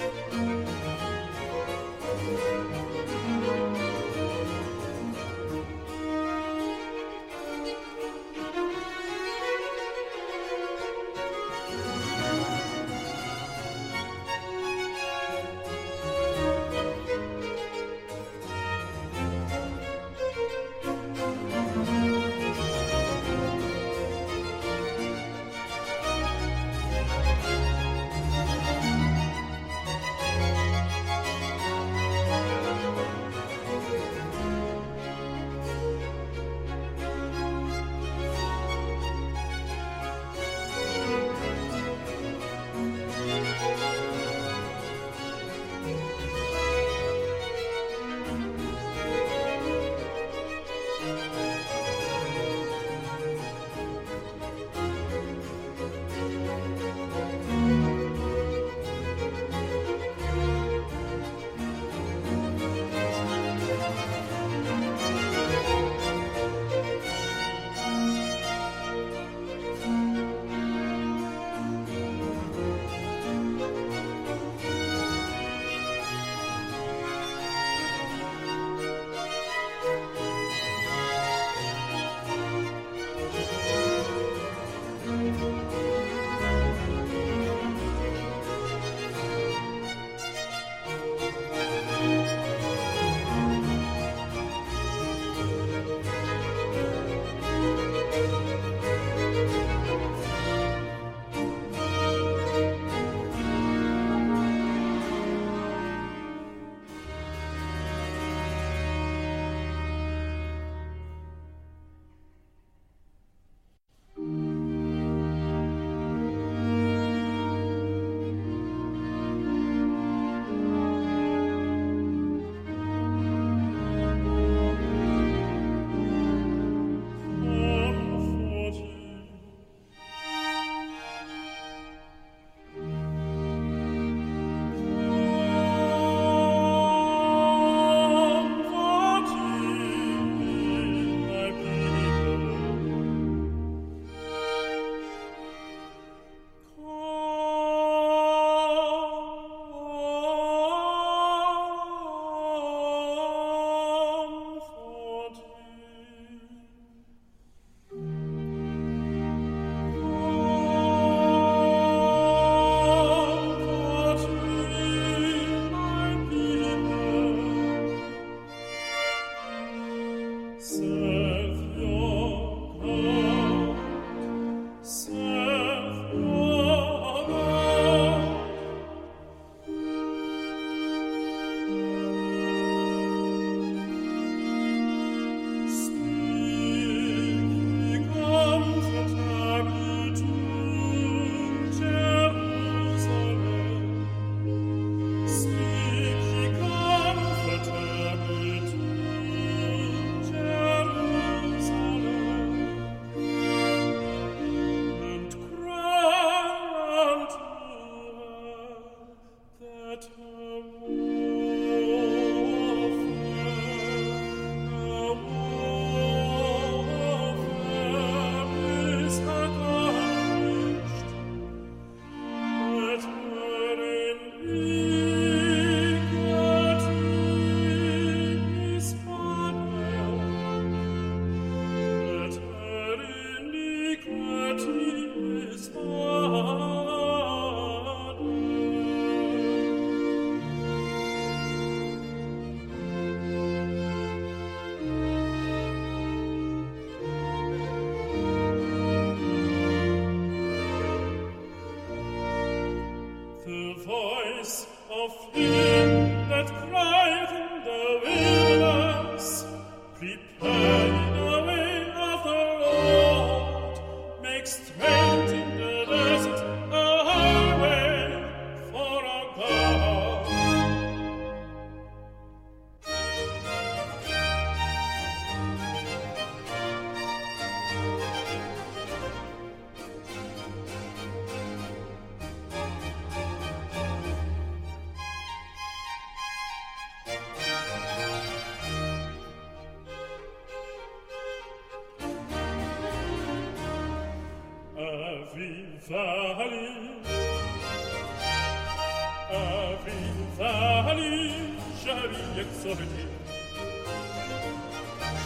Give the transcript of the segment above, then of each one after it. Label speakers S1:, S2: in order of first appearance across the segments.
S1: Música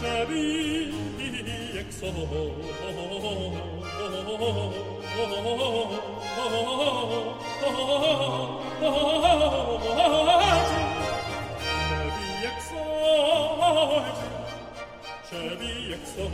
S1: cebi exo Cebi exo Cebi exo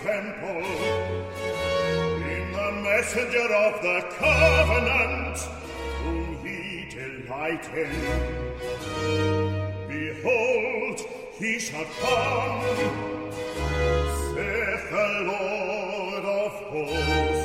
S1: temple. In the messenger of the covenant, whom he delighted. Behold, he shall come, saith the Lord of hosts.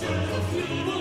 S2: yourself free.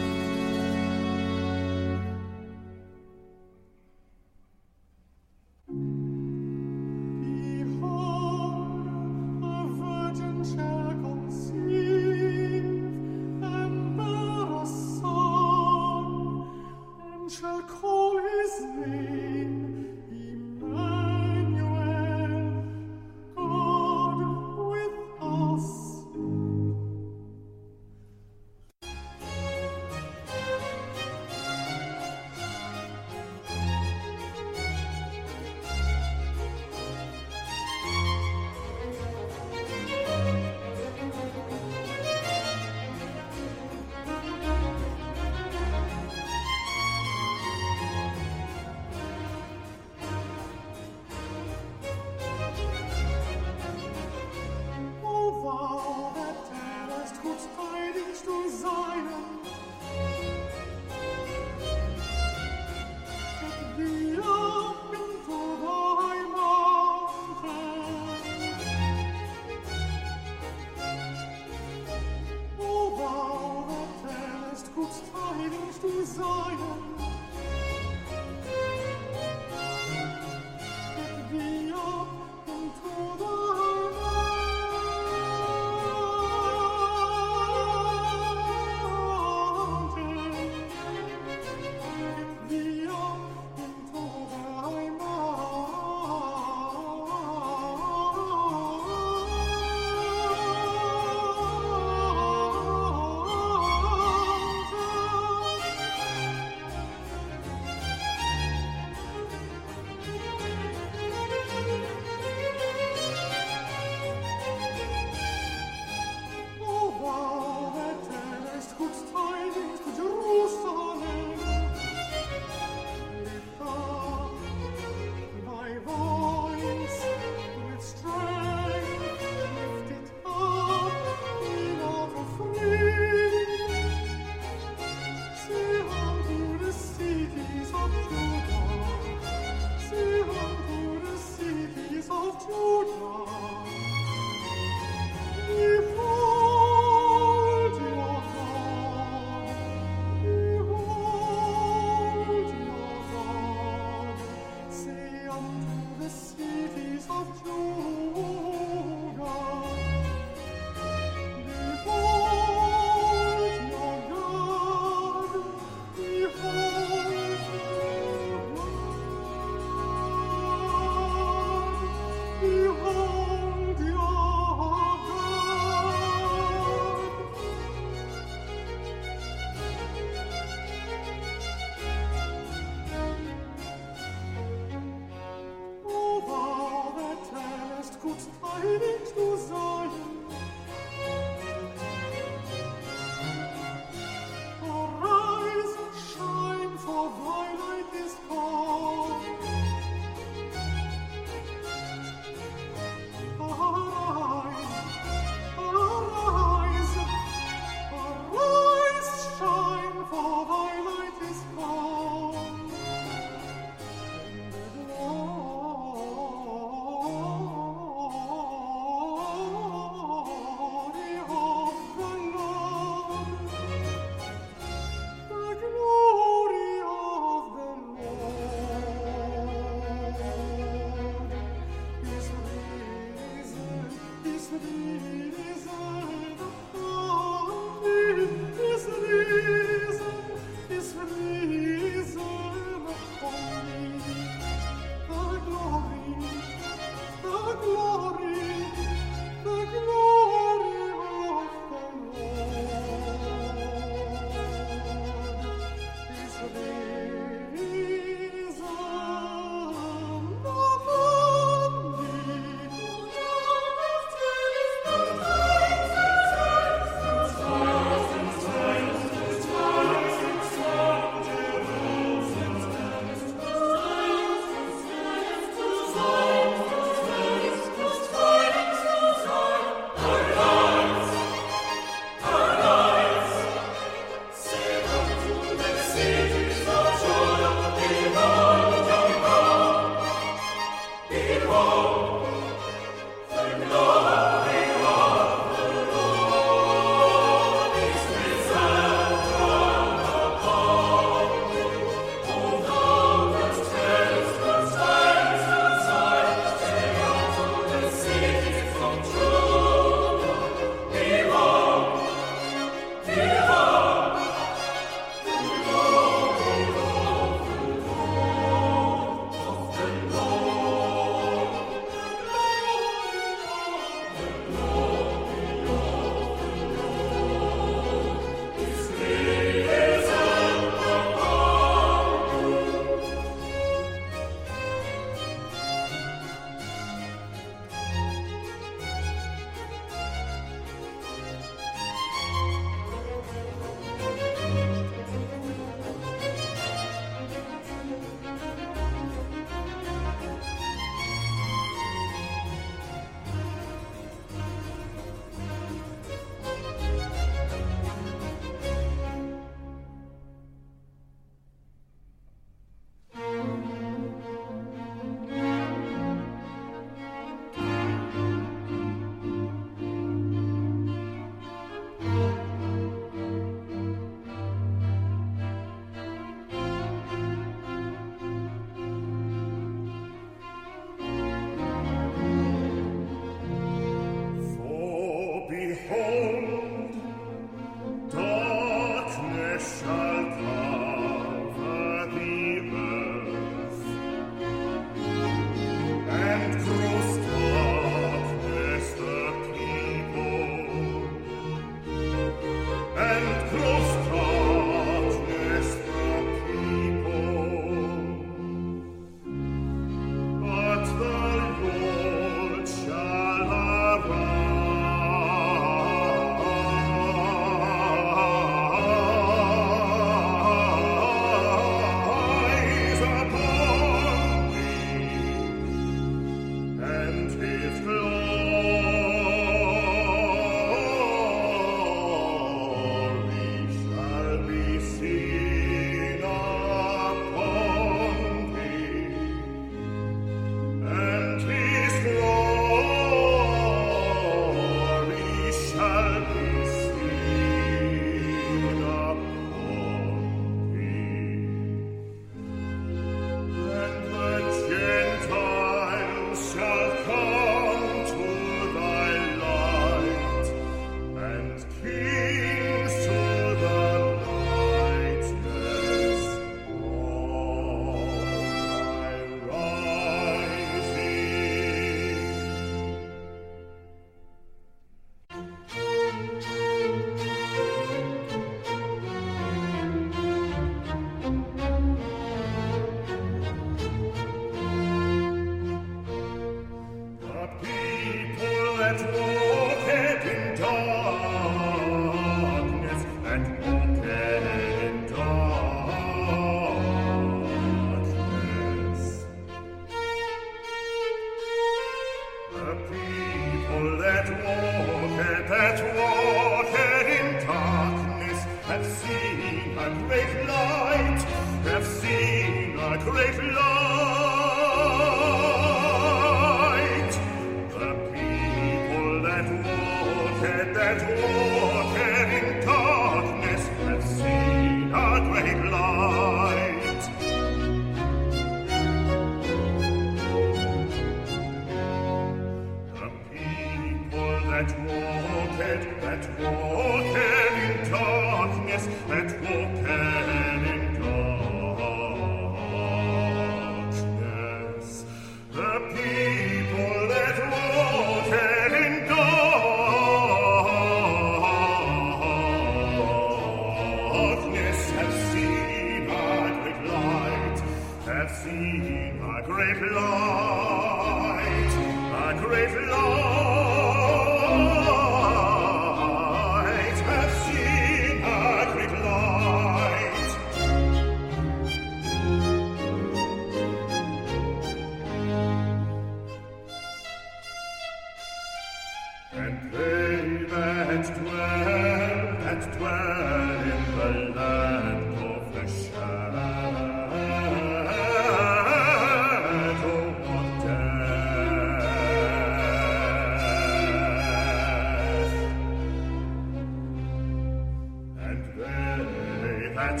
S2: Thank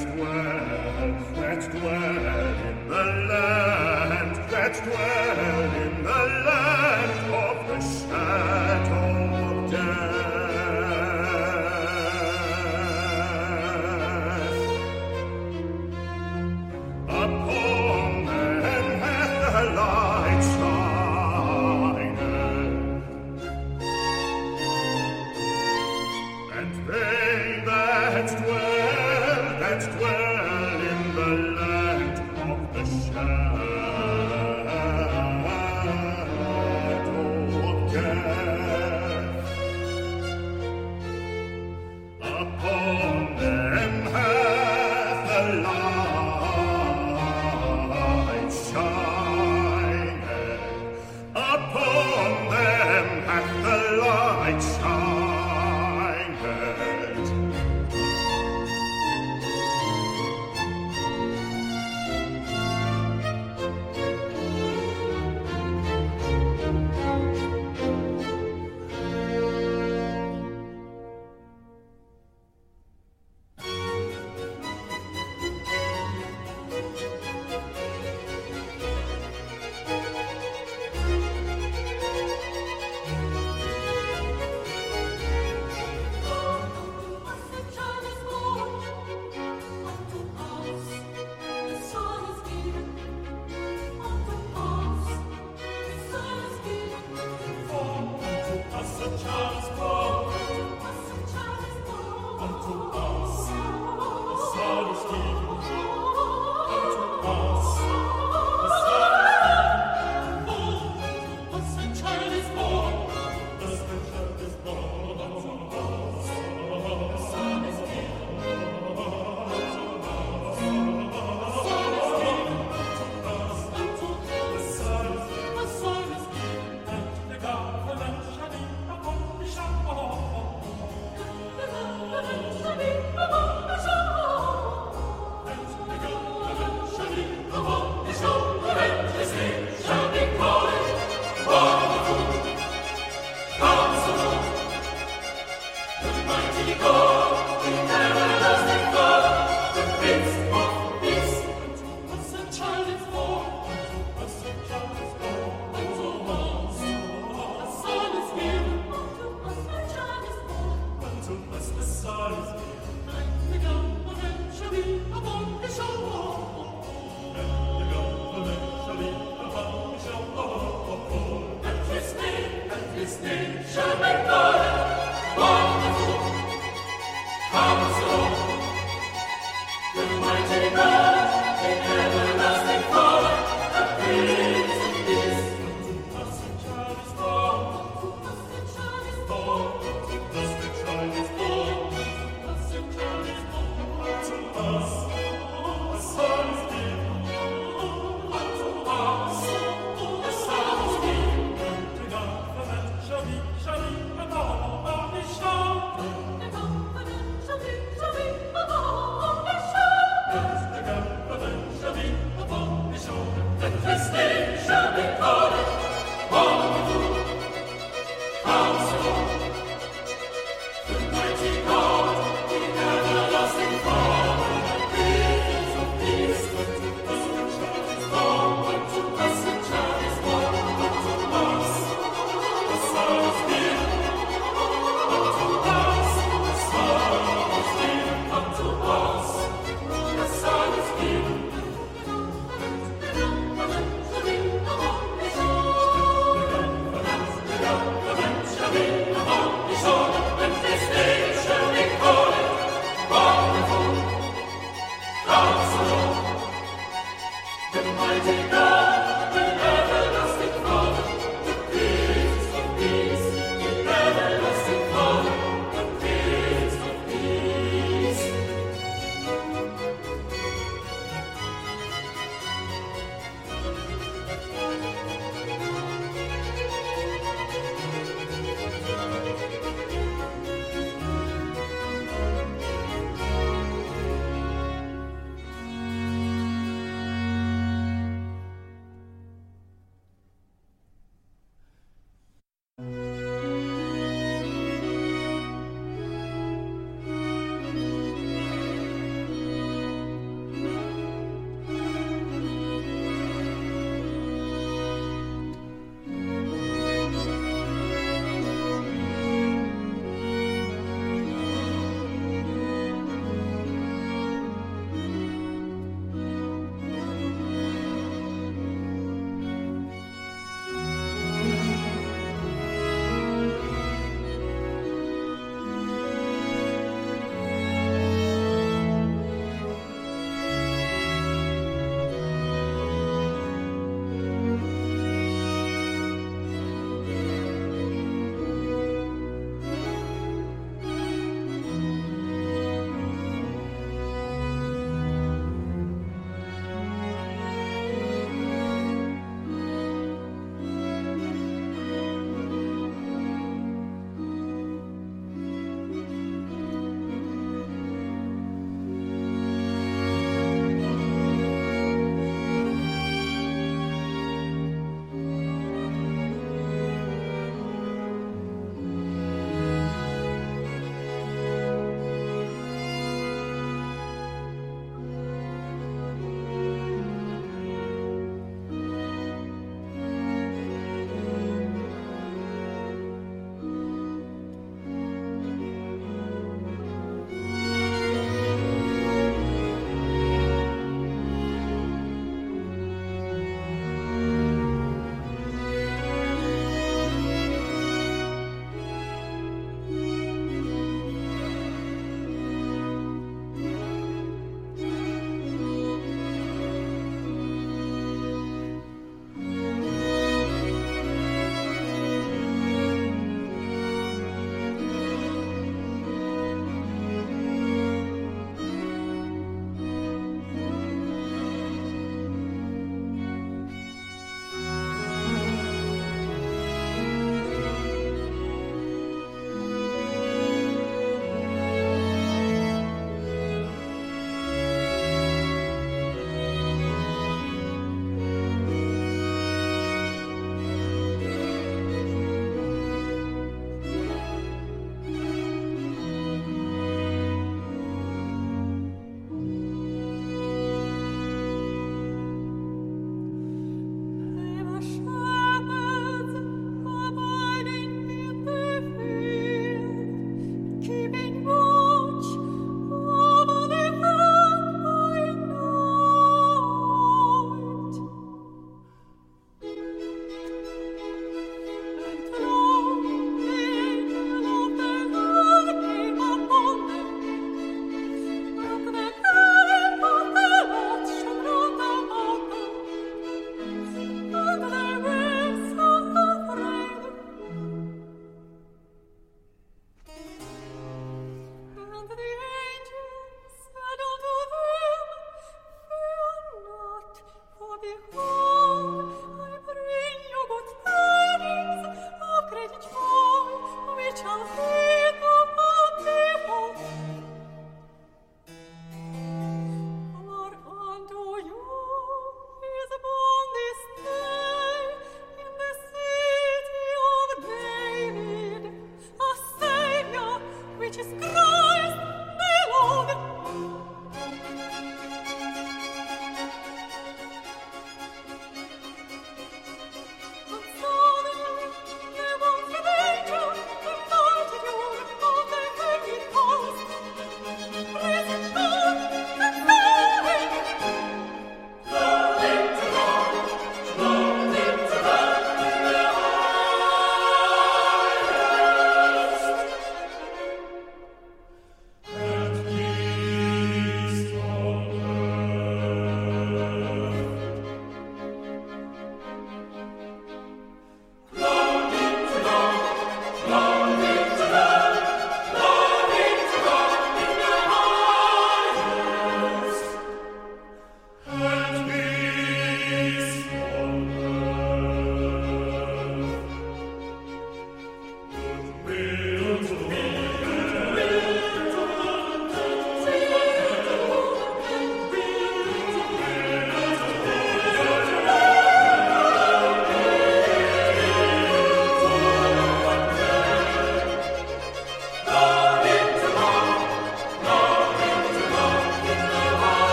S2: you.